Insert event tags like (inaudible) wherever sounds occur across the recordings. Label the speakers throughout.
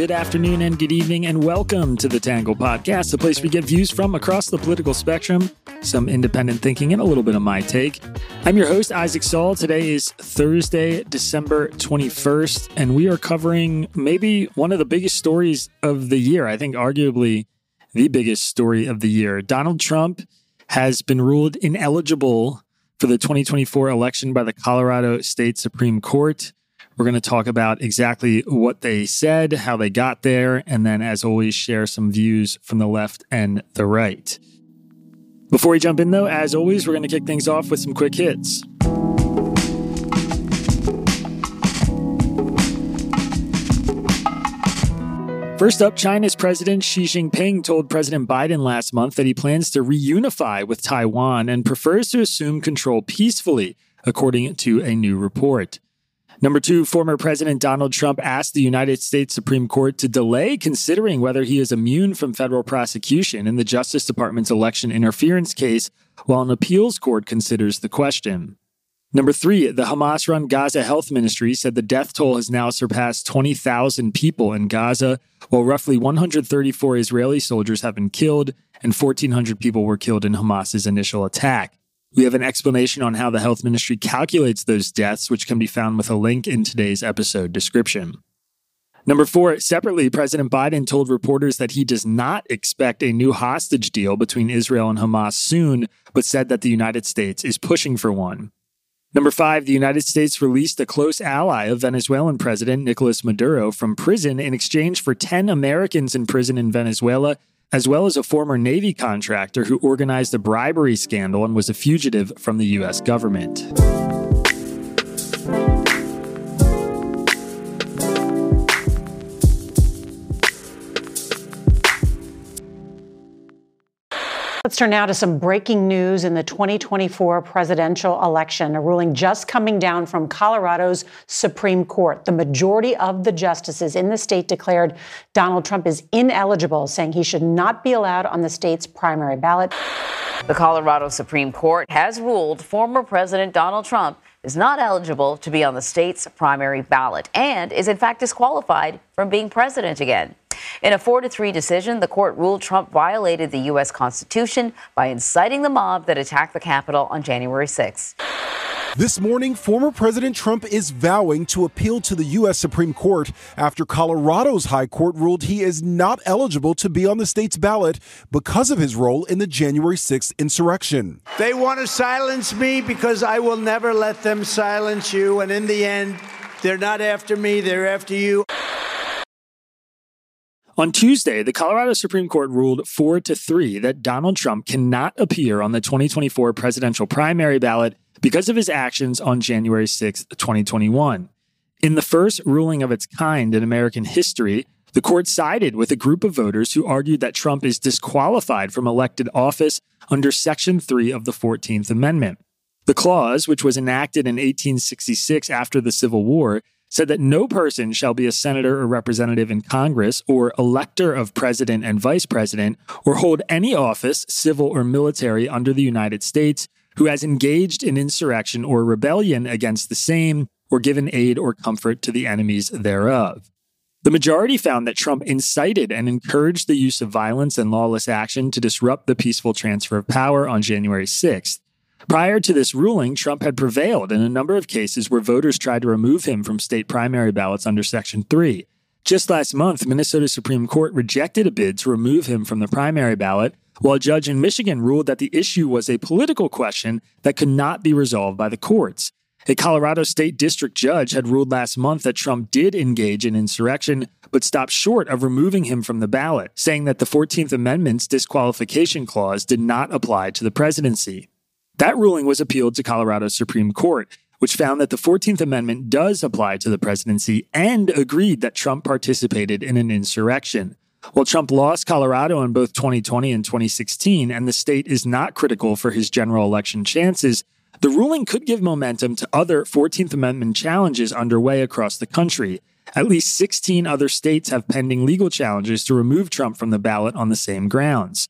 Speaker 1: Good afternoon, and good evening, and welcome to the Tangle Podcast, the place we get views from across the political spectrum, some independent thinking, and a little bit of my take. I'm your host, Isaac Saul. Today is Thursday, December 21st, and we are covering maybe one of the biggest stories of the year. I think, arguably, the biggest story of the year. Donald Trump has been ruled ineligible for the 2024 election by the Colorado State Supreme Court. We're going to talk about exactly what they said, how they got there, and then, as always, share some views from the left and the right. Before we jump in, though, as always, we're going to kick things off with some quick hits. First up, China's President Xi Jinping told President Biden last month that he plans to reunify with Taiwan and prefers to assume control peacefully, according to a new report. Number two, former President Donald Trump asked the United States Supreme Court to delay considering whether he is immune from federal prosecution in the Justice Department's election interference case while an appeals court considers the question. Number three, the Hamas run Gaza Health Ministry said the death toll has now surpassed 20,000 people in Gaza, while roughly 134 Israeli soldiers have been killed and 1,400 people were killed in Hamas's initial attack. We have an explanation on how the health ministry calculates those deaths, which can be found with a link in today's episode description. Number four, separately, President Biden told reporters that he does not expect a new hostage deal between Israel and Hamas soon, but said that the United States is pushing for one. Number five, the United States released a close ally of Venezuelan President Nicolas Maduro from prison in exchange for 10 Americans in prison in Venezuela as well as a former Navy contractor who organized a bribery scandal and was a fugitive from the U.S. government.
Speaker 2: Let's turn now to some breaking news in the 2024 presidential election. A ruling just coming down from Colorado's Supreme Court. The majority of the justices in the state declared Donald Trump is ineligible, saying he should not be allowed on the state's primary ballot.
Speaker 3: The Colorado Supreme Court has ruled former President Donald Trump is not eligible to be on the state's primary ballot and is in fact disqualified from being president again. In a 4 to 3 decision, the court ruled Trump violated the U.S. Constitution by inciting the mob that attacked the Capitol on January 6.
Speaker 4: This morning, former President Trump is vowing to appeal to the U.S. Supreme Court after Colorado's High Court ruled he is not eligible to be on the state's ballot because of his role in the January 6th insurrection.
Speaker 5: They want to silence me because I will never let them silence you. And in the end, they're not after me, they're after you.
Speaker 1: On Tuesday, the Colorado Supreme Court ruled 4 to 3 that Donald Trump cannot appear on the 2024 presidential primary ballot because of his actions on January 6, 2021. In the first ruling of its kind in American history, the court sided with a group of voters who argued that Trump is disqualified from elected office under Section 3 of the 14th Amendment. The clause, which was enacted in 1866 after the Civil War, said that no person shall be a senator or representative in Congress or elector of president and vice president or hold any office, civil or military, under the United States who has engaged in insurrection or rebellion against the same or given aid or comfort to the enemies thereof. The majority found that Trump incited and encouraged the use of violence and lawless action to disrupt the peaceful transfer of power on January 6th. Prior to this ruling, Trump had prevailed in a number of cases where voters tried to remove him from state primary ballots under Section 3. Just last month, Minnesota Supreme Court rejected a bid to remove him from the primary ballot, while a judge in Michigan ruled that the issue was a political question that could not be resolved by the courts. A Colorado state district judge had ruled last month that Trump did engage in insurrection, but stopped short of removing him from the ballot, saying that the 14th Amendment's disqualification clause did not apply to the presidency. That ruling was appealed to Colorado's Supreme Court, which found that the 14th Amendment does apply to the presidency and agreed that Trump participated in an insurrection. While Trump lost Colorado in both 2020 and 2016, and the state is not critical for his general election chances, the ruling could give momentum to other 14th Amendment challenges underway across the country, At least 16 other states have pending legal challenges to remove Trump from the ballot on the same grounds.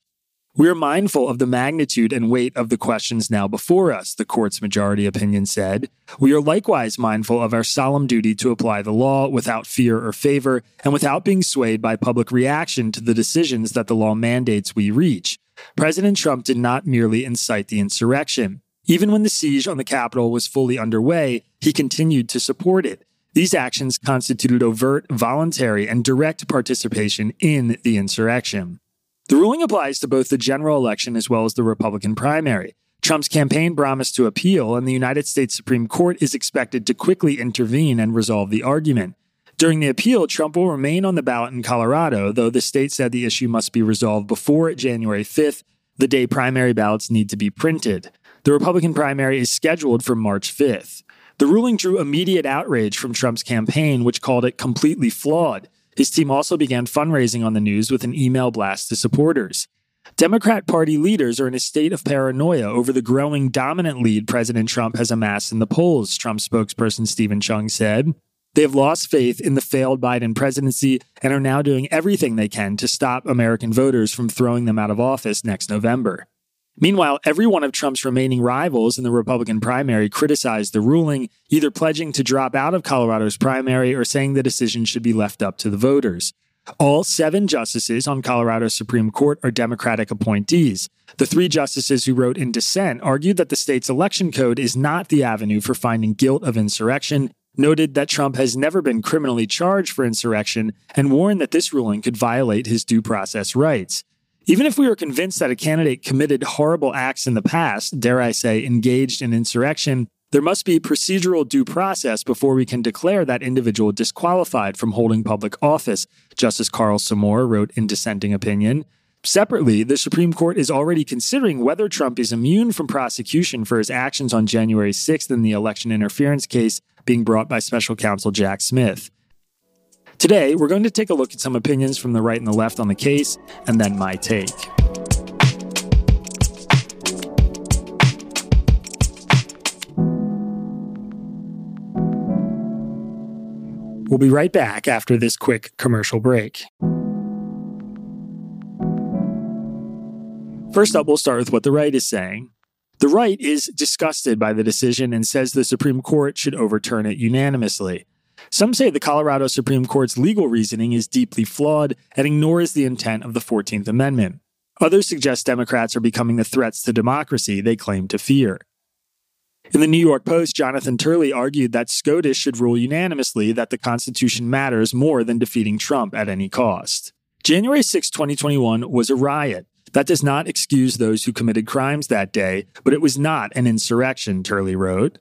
Speaker 1: We are mindful of the magnitude and weight of the questions now before us, the court's majority opinion said. We are likewise mindful of our solemn duty to apply the law without fear or favor and without being swayed by public reaction to the decisions that the law mandates we reach. President Trump did not merely incite the insurrection. Even when the siege on the Capitol was fully underway, he continued to support it. These actions constituted overt, voluntary, and direct participation in the insurrection. The ruling applies to both the general election as well as the Republican primary. Trump's campaign promised to appeal, and the United States Supreme Court is expected to quickly intervene and resolve the argument. During the appeal, Trump will remain on the ballot in Colorado, though the state said the issue must be resolved before January 5th, the day primary ballots need to be printed. The Republican primary is scheduled for March 5th. The ruling drew immediate outrage from Trump's campaign, which called it completely flawed. His team also began fundraising on the news with an email blast to supporters. Democrat Party leaders are in a state of paranoia over the growing dominant lead President Trump has amassed in the polls, Trump spokesperson Steven Cheung said. They have lost faith in the failed Biden presidency and are now doing everything they can to stop American voters from throwing them out of office next November. Meanwhile, every one of Trump's remaining rivals in the Republican primary criticized the ruling, either pledging to drop out of Colorado's primary or saying the decision should be left up to the voters. All seven justices on Colorado's Supreme Court are Democratic appointees. The three justices who wrote in dissent argued that the state's election code is not the avenue for finding guilt of insurrection, noted that Trump has never been criminally charged for insurrection, and warned that this ruling could violate his due process rights. Even if we are convinced that a candidate committed horrible acts in the past, dare I say, engaged in insurrection, there must be procedural due process before we can declare that individual disqualified from holding public office, Justice Carl Samour wrote in dissenting opinion. Separately, the Supreme Court is already considering whether Trump is immune from prosecution for his actions on January 6th in the election interference case being brought by special counsel Jack Smith. Today, we're going to take a look at some opinions from the right and the left on the case, and then my take. We'll be right back after this quick commercial break. First up, we'll start with what the right is saying. The right is disgusted by the decision and says the Supreme Court should overturn it unanimously. Some say the Colorado Supreme Court's legal reasoning is deeply flawed and ignores the intent of the 14th Amendment. Others suggest Democrats are becoming the threats to democracy they claim to fear. In the New York Post, Jonathan Turley argued that SCOTUS should rule unanimously that the Constitution matters more than defeating Trump at any cost. January 6, 2021 was a riot. That does not excuse those who committed crimes that day, but it was not an insurrection, Turley wrote.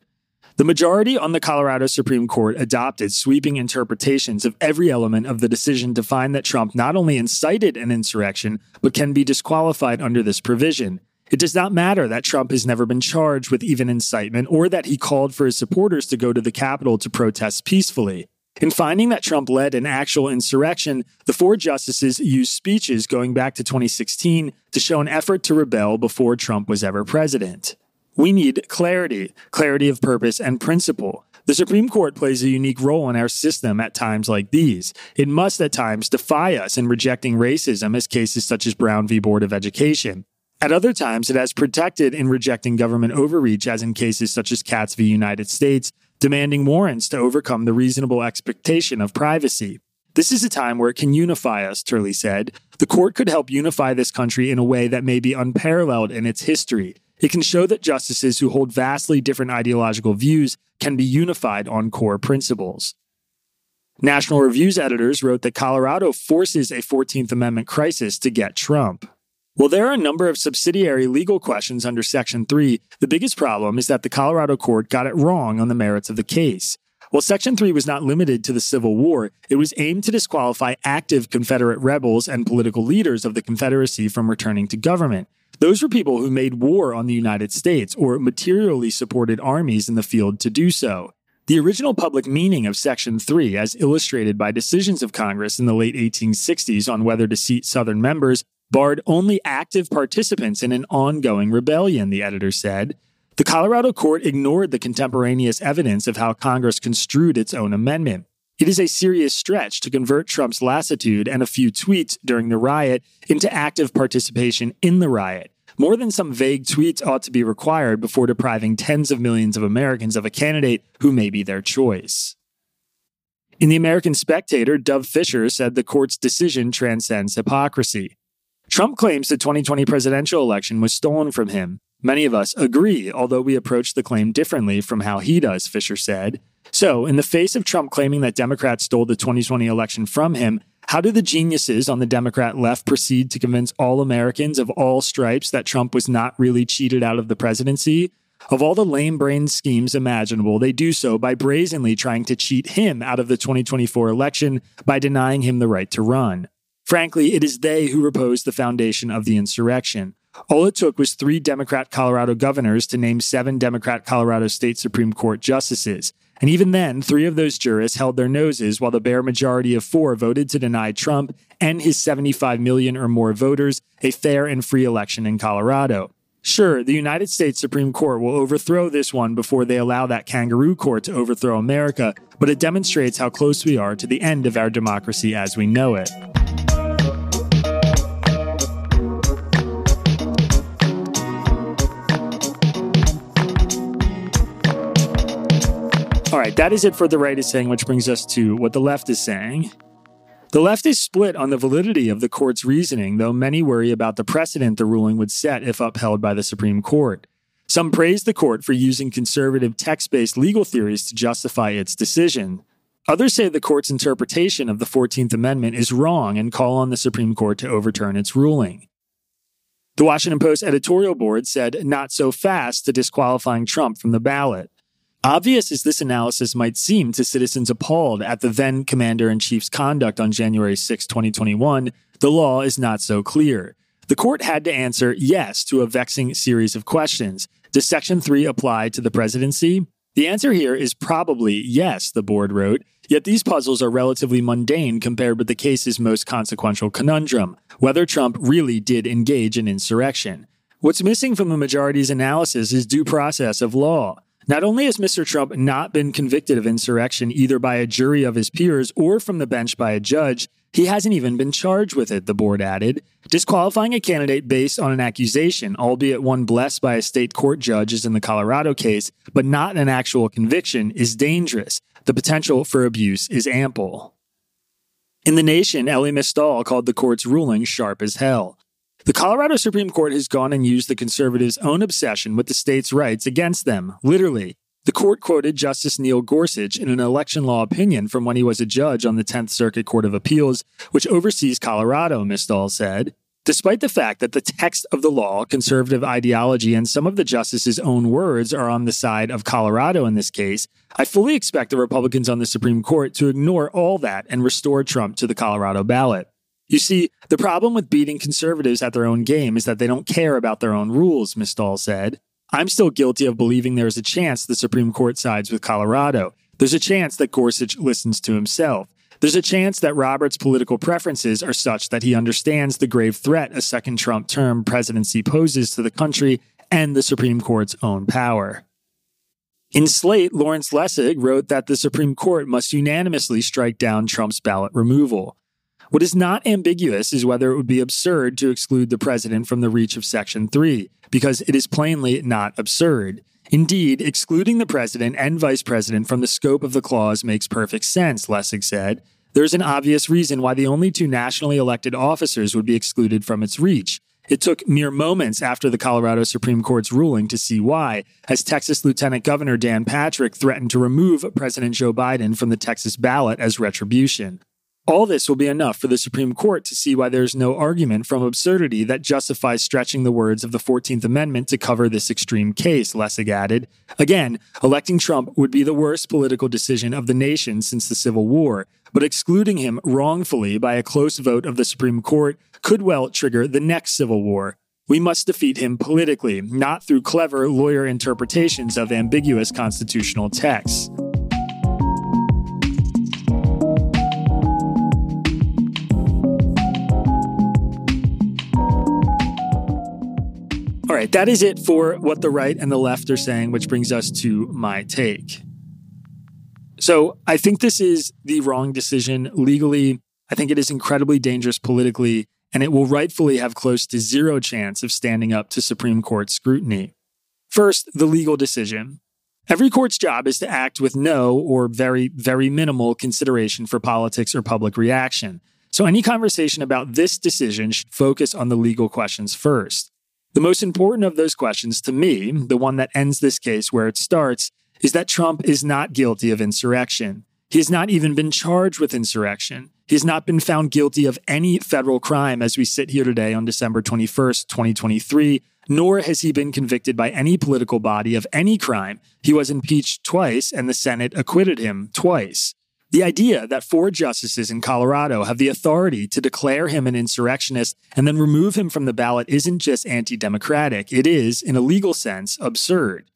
Speaker 1: The majority on the Colorado Supreme Court adopted sweeping interpretations of every element of the decision to find that Trump not only incited an insurrection, but can be disqualified under this provision. It does not matter that Trump has never been charged with even incitement or that he called for his supporters to go to the Capitol to protest peacefully. In finding that Trump led an actual insurrection, the four justices used speeches going back to 2016 to show an effort to rebel before Trump was ever president. We need clarity, clarity of purpose and principle. The Supreme Court plays a unique role in our system at times like these. It must at times defy us in rejecting racism as cases such as Brown v. Board of Education. At other times, it has protected in rejecting government overreach, as in cases such as Katz v. United States, demanding warrants to overcome the reasonable expectation of privacy. This is a time where it can unify us, Turley said. The court could help unify this country in a way that may be unparalleled in its history. It can show that justices who hold vastly different ideological views can be unified on core principles. National Review's editors wrote that Colorado forces a 14th Amendment crisis to get Trump. While there are a number of subsidiary legal questions under Section 3, the biggest problem is that the Colorado court got it wrong on the merits of the case. While Section 3 was not limited to the Civil War, it was aimed to disqualify active Confederate rebels and political leaders of the Confederacy from returning to government. Those were people who made war on the United States or materially supported armies in the field to do so. The original public meaning of Section 3, as illustrated by decisions of Congress in the late 1860s on whether to seat Southern members, barred only active participants in an ongoing rebellion, the editor said. The Colorado court ignored the contemporaneous evidence of how Congress construed its own amendment. It is a serious stretch to convert Trump's lassitude and a few tweets during the riot into active participation in the riot. More than some vague tweets ought to be required before depriving tens of millions of Americans of a candidate who may be their choice. In the American Spectator, Dov Fischer said the court's decision transcends hypocrisy. Trump claims the 2020 presidential election was stolen from him. Many of us agree, although we approach the claim differently from how he does, Fischer said. So, in the face of Trump claiming that Democrats stole the 2020 election from him, how do the geniuses on the Democrat left proceed to convince all Americans of all stripes that Trump was not really cheated out of the presidency? Of all the lame brained schemes imaginable, they do so by brazenly trying to cheat him out of the 2024 election by denying him the right to run. Frankly, it is they who repose the foundation of the insurrection. All it took was three Democrat Colorado governors to name seven Democrat Colorado State Supreme Court justices. And even then, three of those jurists held their noses while the bare majority of four voted to deny Trump and his 75 million or more voters a fair and free election in Colorado. Sure, the United States Supreme Court will overthrow this one before they allow that kangaroo court to overthrow America, but it demonstrates how close we are to the end of our democracy as we know it. All right, that is it for the right is saying, which brings us to what the left is saying. The left is split on the validity of the court's reasoning, though many worry about the precedent the ruling would set if upheld by the Supreme Court. Some praise the court for using conservative text based legal theories to justify its decision. Others say the court's interpretation of the 14th Amendment is wrong and call on the Supreme Court to overturn its ruling. The Washington Post editorial board said not so fast to disqualifying Trump from the ballot. Obvious as this analysis might seem to citizens appalled at the then commander in chief's conduct on January 6, 2021, the law is not so clear. The court had to answer yes to a vexing series of questions. Does Section 3 apply to the presidency? The answer here is probably yes, the board wrote, yet these puzzles are relatively mundane compared with the case's most consequential conundrum whether Trump really did engage in insurrection. What's missing from the majority's analysis is due process of law. Not only has Mr. Trump not been convicted of insurrection either by a jury of his peers or from the bench by a judge, he hasn't even been charged with it, the board added. Disqualifying a candidate based on an accusation, albeit one blessed by a state court judge as in the Colorado case, but not an actual conviction, is dangerous. The potential for abuse is ample. In the nation, Elie Mystal called the court's ruling sharp as hell. The Colorado Supreme Court has gone and used the conservatives' own obsession with the state's rights against them, literally. The court quoted Justice Neil Gorsuch in an election law opinion from when he was a judge on the 10th Circuit Court of Appeals, which oversees Colorado, Mystal said. Despite the fact that the text of the law, conservative ideology, and some of the justice's own words are on the side of Colorado in this case, I fully expect the Republicans on the Supreme Court to ignore all that and restore Trump to the Colorado ballot. You see, the problem with beating conservatives at their own game is that they don't care about their own rules, Mystal said. I'm still guilty of believing there is a chance the Supreme Court sides with Colorado. There's a chance that Gorsuch listens to himself. There's a chance that Roberts' political preferences are such that he understands the grave threat a second Trump term presidency poses to the country and the Supreme Court's own power. In Slate, Lawrence Lessig wrote that the Supreme Court must unanimously strike down Trump's ballot removal. What is not ambiguous is whether it would be absurd to exclude the president from the reach of Section 3, because it is plainly not absurd. Indeed, excluding the president and vice president from the scope of the clause makes perfect sense, Lessig said. There's an obvious reason why the only two nationally elected officers would be excluded from its reach. It took mere moments after the Colorado Supreme Court's ruling to see why, as Texas Lieutenant Governor Dan Patrick threatened to remove President Joe Biden from the Texas ballot as retribution. All this will be enough for the Supreme Court to see why there's no argument from absurdity that justifies stretching the words of the 14th Amendment to cover this extreme case, Lessig added. Again, electing Trump would be the worst political decision of the nation since the Civil War, but excluding him wrongfully by a close vote of the Supreme Court could well trigger the next Civil War. We must defeat him politically, not through clever lawyer interpretations of ambiguous constitutional texts. Right, that is it for what the right and the left are saying, which brings us to my take. So I think this is the wrong decision legally. I think it is incredibly dangerous politically, and it will rightfully have close to zero chance of standing up to Supreme Court scrutiny. First, the legal decision. Every court's job is to act with no or very, very minimal consideration for politics or public reaction. So any conversation about this decision should focus on the legal questions first. The most important of those questions to me, the one that ends this case where it starts, is that Trump is not guilty of insurrection. He has not even been charged with insurrection. He has not been found guilty of any federal crime as we sit here today on December 21st, 2023, nor has he been convicted by any political body of any crime. He was impeached twice, and the Senate acquitted him twice. The idea that four justices in Colorado have the authority to declare him an insurrectionist and then remove him from the ballot isn't just anti democratic, it is, in a legal sense, absurd.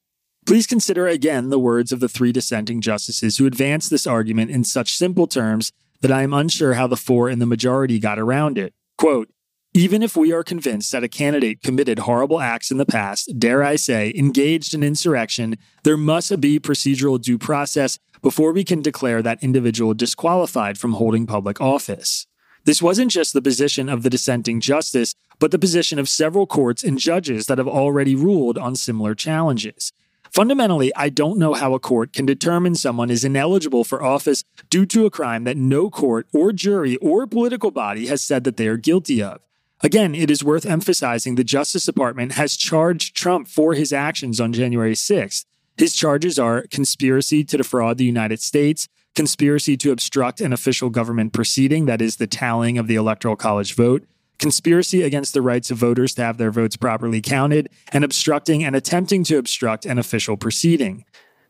Speaker 1: Please consider again the words of the three dissenting justices who advanced this argument in such simple terms that I am unsure how the four in the majority got around it. Quote, even if we are convinced that a candidate committed horrible acts in the past, dare I say, engaged in insurrection, there must be procedural due process before we can declare that individual disqualified from holding public office. This wasn't just the position of the dissenting justice, but the position of several courts and judges that have already ruled on similar challenges. Fundamentally, I don't know how a court can determine someone is ineligible for office due to a crime that no court or jury or political body has said that they are guilty of. Again, it is worth emphasizing the Justice Department has charged Trump for his actions on January 6th. His charges are conspiracy to defraud the United States, conspiracy to obstruct an official government proceeding, that is, the tallying of the Electoral College vote, conspiracy against the rights of voters to have their votes properly counted, and obstructing and attempting to obstruct an official proceeding.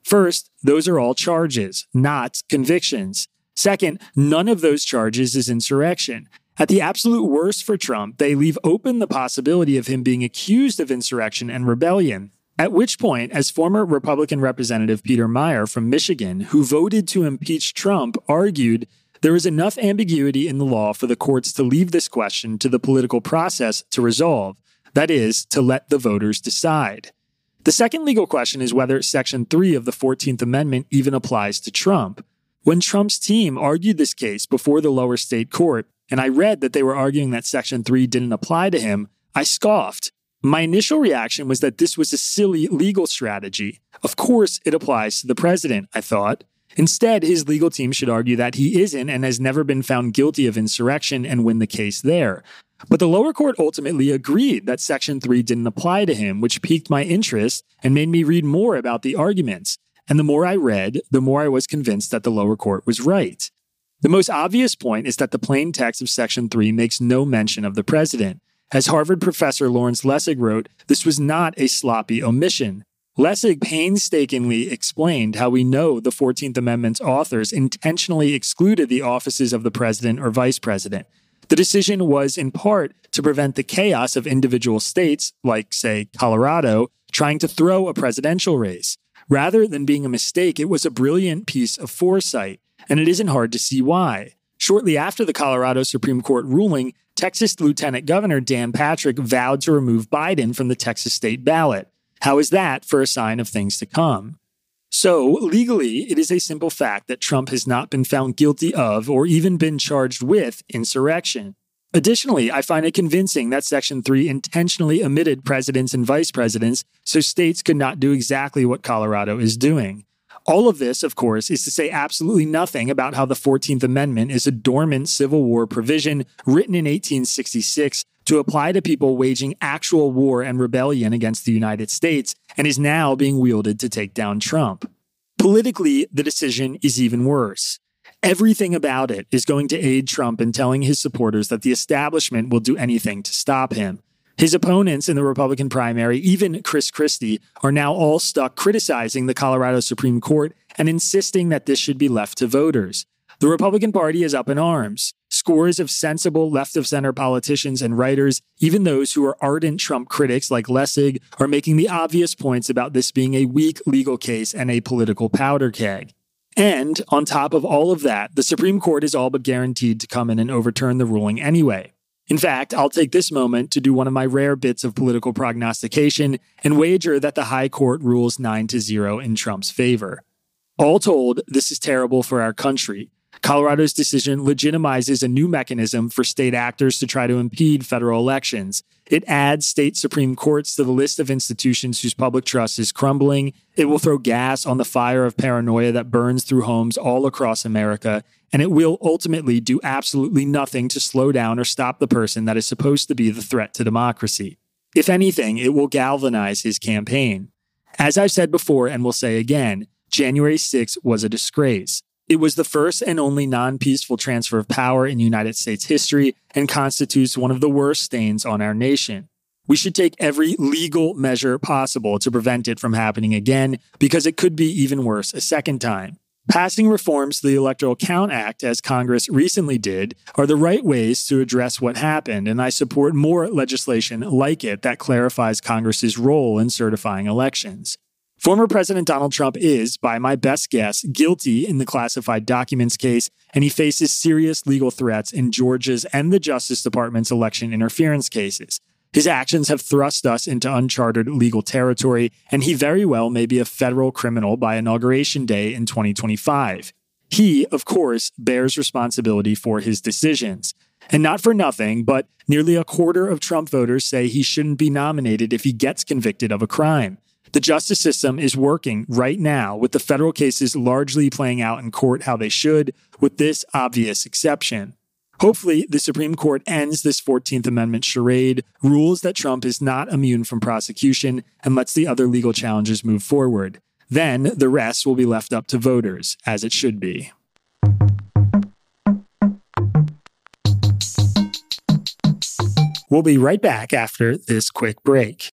Speaker 1: First, those are all charges, not convictions. Second, none of those charges is insurrection. At the absolute worst for Trump, they leave open the possibility of him being accused of insurrection and rebellion. At which point, as former Republican Representative Peter Meijer from Michigan, who voted to impeach Trump, argued, there is enough ambiguity in the law for the courts to leave this question to the political process to resolve. That is, to let the voters decide. The second legal question is whether Section 3 of the 14th Amendment even applies to Trump. When Trump's team argued this case before the lower state court, and I read that they were arguing that Section 3 didn't apply to him, I scoffed. My initial reaction was that this was a silly legal strategy. Of course, it applies to the president, I thought. Instead, his legal team should argue that he isn't and has never been found guilty of insurrection and win the case there. But the lower court ultimately agreed that Section 3 didn't apply to him, which piqued my interest and made me read more about the arguments. And the more I read, the more I was convinced that the lower court was right. The most obvious point is that the plain text of Section 3 makes no mention of the president. As Harvard professor Lawrence Lessig wrote, this was not a sloppy omission. Lessig painstakingly explained how we know the 14th Amendment's authors intentionally excluded the offices of the president or vice president. The decision was in part to prevent the chaos of individual states, like, say, Colorado, trying to throw a presidential race. Rather than being a mistake, it was a brilliant piece of foresight and it isn't hard to see why. Shortly after the Colorado Supreme Court ruling, Texas Lieutenant Governor Dan Patrick vowed to remove Biden from the Texas state ballot. How is that for a sign of things to come? So, legally, it is a simple fact that Trump has not been found guilty of or even been charged with insurrection. Additionally, I find it convincing that Section 3 intentionally omitted presidents and vice presidents so states could not do exactly what Colorado is doing. All of this, of course, is to say absolutely nothing about how the 14th Amendment is a dormant Civil War provision written in 1866 to apply to people waging actual war and rebellion against the United States and is now being wielded to take down Trump. Politically, the decision is even worse. Everything about it is going to aid Trump in telling his supporters that the establishment will do anything to stop him. His opponents in the Republican primary, even Chris Christie, are now all stuck criticizing the Colorado Supreme Court and insisting that this should be left to voters. The Republican Party is up in arms. Scores of sensible left of center politicians and writers, even those who are ardent Trump critics like Lessig, are making the obvious points about this being a weak legal case and a political powder keg. And on top of all of that, the Supreme Court is all but guaranteed to come in and overturn the ruling anyway. In fact, I'll take this moment to do one of my rare bits of political prognostication and wager that the High Court rules 9 to 0 in Trump's favor. All told, this is terrible for our country. Colorado's decision legitimizes a new mechanism for state actors to try to impede federal elections. It adds state Supreme Courts to the list of institutions whose public trust is crumbling. It will throw gas on the fire of paranoia that burns through homes all across America. And it will ultimately do absolutely nothing to slow down or stop the person that is supposed to be the threat to democracy. If anything, it will galvanize his campaign. As I've said before and will say again, January 6 was a disgrace. It was the first and only non peaceful transfer of power in United States history and constitutes one of the worst stains on our nation. We should take every legal measure possible to prevent it from happening again because it could be even worse a second time. Passing reforms to the Electoral Count Act, as Congress recently did, are the right ways to address what happened, and I support more legislation like it that clarifies Congress's role in certifying elections. Former President Donald Trump is, by my best guess, guilty in the classified documents case, and he faces serious legal threats in Georgia's and the Justice Department's election interference cases. His actions have thrust us into uncharted legal territory, and he very well may be a federal criminal by Inauguration Day in 2025. He, of course, bears responsibility for his decisions. And not for nothing, but nearly a quarter of Trump voters say he shouldn't be nominated if he gets convicted of a crime. The justice system is working right now with the federal cases largely playing out in court how they should, with this obvious exception. Hopefully, the Supreme Court ends this 14th Amendment charade, rules that Trump is not immune from prosecution, and lets the other legal challenges move forward. Then the rest will be left up to voters, as it should be. We'll be right back after this quick break.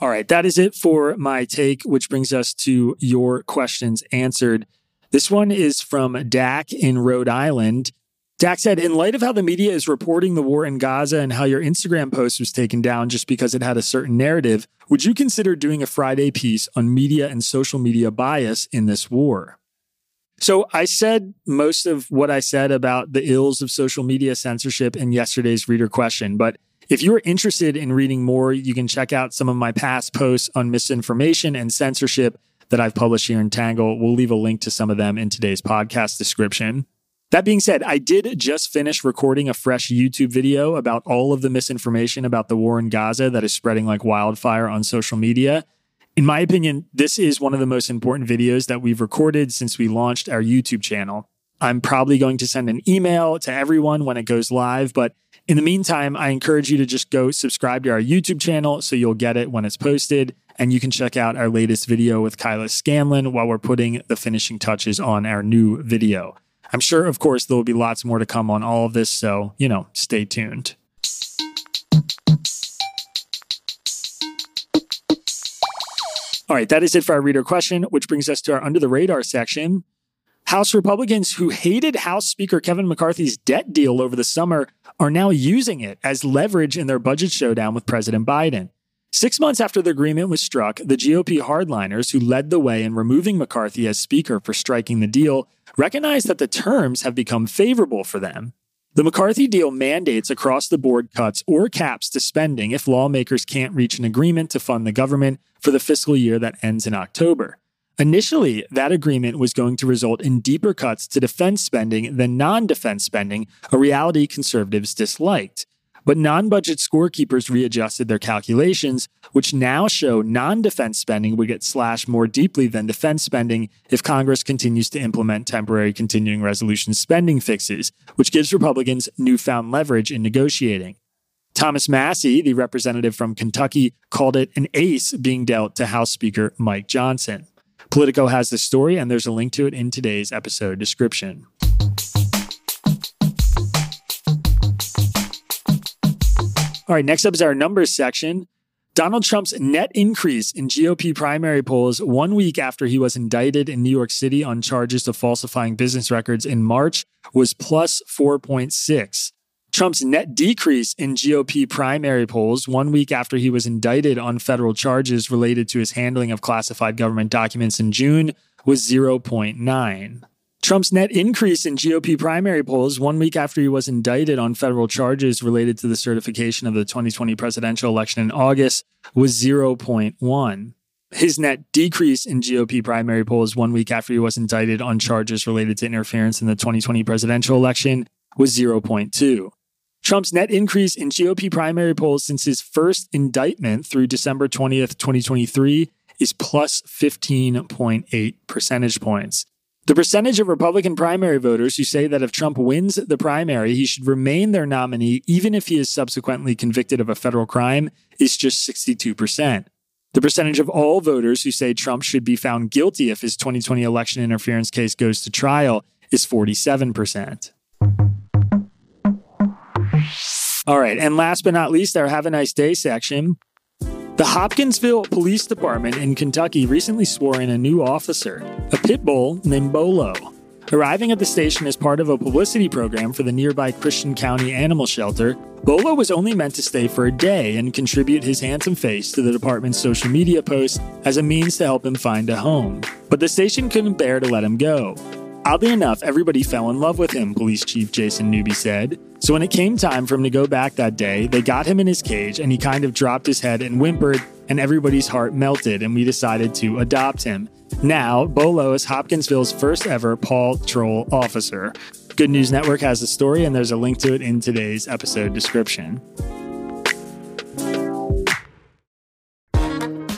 Speaker 1: All right, that is it for my take, which brings us to your questions answered. This one is from Dak in Rhode Island. Dak said, In light of how the media is reporting the war in Gaza and how your Instagram post was taken down just because it had a certain narrative, would you consider doing a Friday piece on media and social media bias in this war? So I said most of what I said about the ills of social media censorship in yesterday's reader question, but if you're interested in reading more, you can check out some of my past posts on misinformation and censorship that I've published here in Tangle. We'll leave a link to some of them in today's podcast description. That being said, I did just finish recording a fresh YouTube video about all of the misinformation about the war in Gaza that is spreading like wildfire on social media. In my opinion, this is one of the most important videos that we've recorded since we launched our YouTube channel. I'm probably going to send an email to everyone when it goes live, but in the meantime, I encourage you to just go subscribe to our YouTube channel so you'll get it when it's posted. And you can check out our latest video with Kyla Scanlon while we're putting the finishing touches on our new video. I'm sure, of course, there will be lots more to come on all of this. So, you know, stay tuned. All right, that is it for our reader question, which brings us to our under the radar section. House Republicans who hated House Speaker Kevin McCarthy's debt deal over the summer are now using it as leverage in their budget showdown with President Biden. Six months after the agreement was struck, the GOP hardliners who led the way in removing McCarthy as Speaker for striking the deal recognize that the terms have become favorable for them. The McCarthy deal mandates across the board cuts or caps to spending if lawmakers can't reach an agreement to fund the government for the fiscal year that ends in October. Initially, that agreement was going to result in deeper cuts to defense spending than non defense spending, a reality conservatives disliked. But non budget scorekeepers readjusted their calculations, which now show non defense spending would get slashed more deeply than defense spending if Congress continues to implement temporary continuing resolution spending fixes, which gives Republicans newfound leverage in negotiating. Thomas Massie, the representative from Kentucky, called it an ace being dealt to House Speaker Mike Johnson. Politico has the story, and there's a link to it in today's episode description. All right, next up is our numbers section. Donald Trump's net increase in GOP primary polls one week after he was indicted in New York City on charges of falsifying business records in March was plus 4.6. Trump's net decrease in GOP primary polls one week after he was indicted on federal charges related to his handling of classified government documents in June was 0.9. Trump's net increase in GOP primary polls one week after he was indicted on federal charges related to the certification of the 2020 presidential election in August was 0.1. His net decrease in GOP primary polls one week after he was indicted on charges related to interference in the 2020 presidential election was 0.2. Trump's net increase in GOP primary polls since his first indictment through December 20th, 2023 is plus 15.8 percentage points. The percentage of Republican primary voters who say that if Trump wins the primary, he should remain their nominee even if he is subsequently convicted of a federal crime is just 62%. The percentage of all voters who say Trump should be found guilty if his 2020 election interference case goes to trial is 47%. All right. And last but not least, our Have a Nice Day section. The Hopkinsville Police Department in Kentucky recently swore in a new officer, a pit bull named Bolo. Arriving at the station as part of a publicity program for the nearby Christian County Animal Shelter, Bolo was only meant to stay for a day and contribute his handsome face to the department's social media posts as a means to help him find a home. But the station couldn't bear to let him go. Oddly enough, everybody fell in love with him, Police Chief Jason Newby said. So when it came time for him to go back that day, they got him in his cage and he kind of dropped his head and whimpered, and everybody's heart melted, and we decided to adopt him. Now, Bolo is Hopkinsville's first ever Paw Patrol officer. Good News Network has the story, and there's a link to it in today's episode description.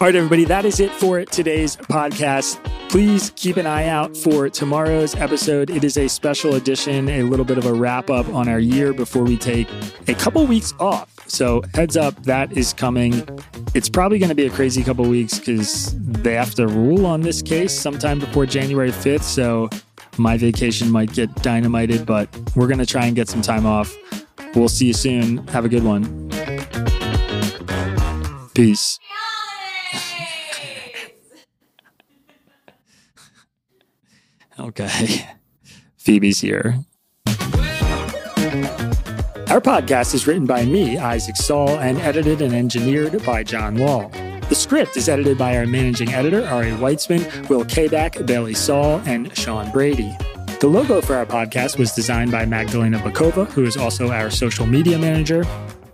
Speaker 1: All right, everybody, that is it for today's podcast. Please keep an eye out for tomorrow's episode. It is a special edition, a little bit of a wrap up on our year before we take a couple weeks off. So, heads up, that is coming. It's probably going to be a crazy couple weeks because they have to rule on this case sometime before January 5th. So, my vacation might get dynamited, but we're going to try and get some time off. We'll see you soon. Have a good one. Peace. Okay. (laughs) Phoebe's here. Our podcast is written by me, Isaac Saul, and edited and engineered by Jon Lall. The script is edited by our managing editor, Ari Weitzman, Will Kaback, Bailey Saul, and Sean Brady. The logo for our podcast was designed by Magdalena Bokowa, who is also our social media manager.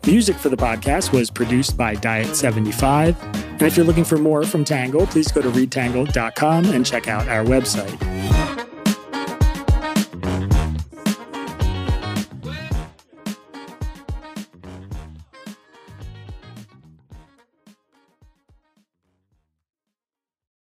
Speaker 1: Music for the podcast was produced by Diet75. And if you're looking for more from Tangle, please go to readtangle.com and check out our website.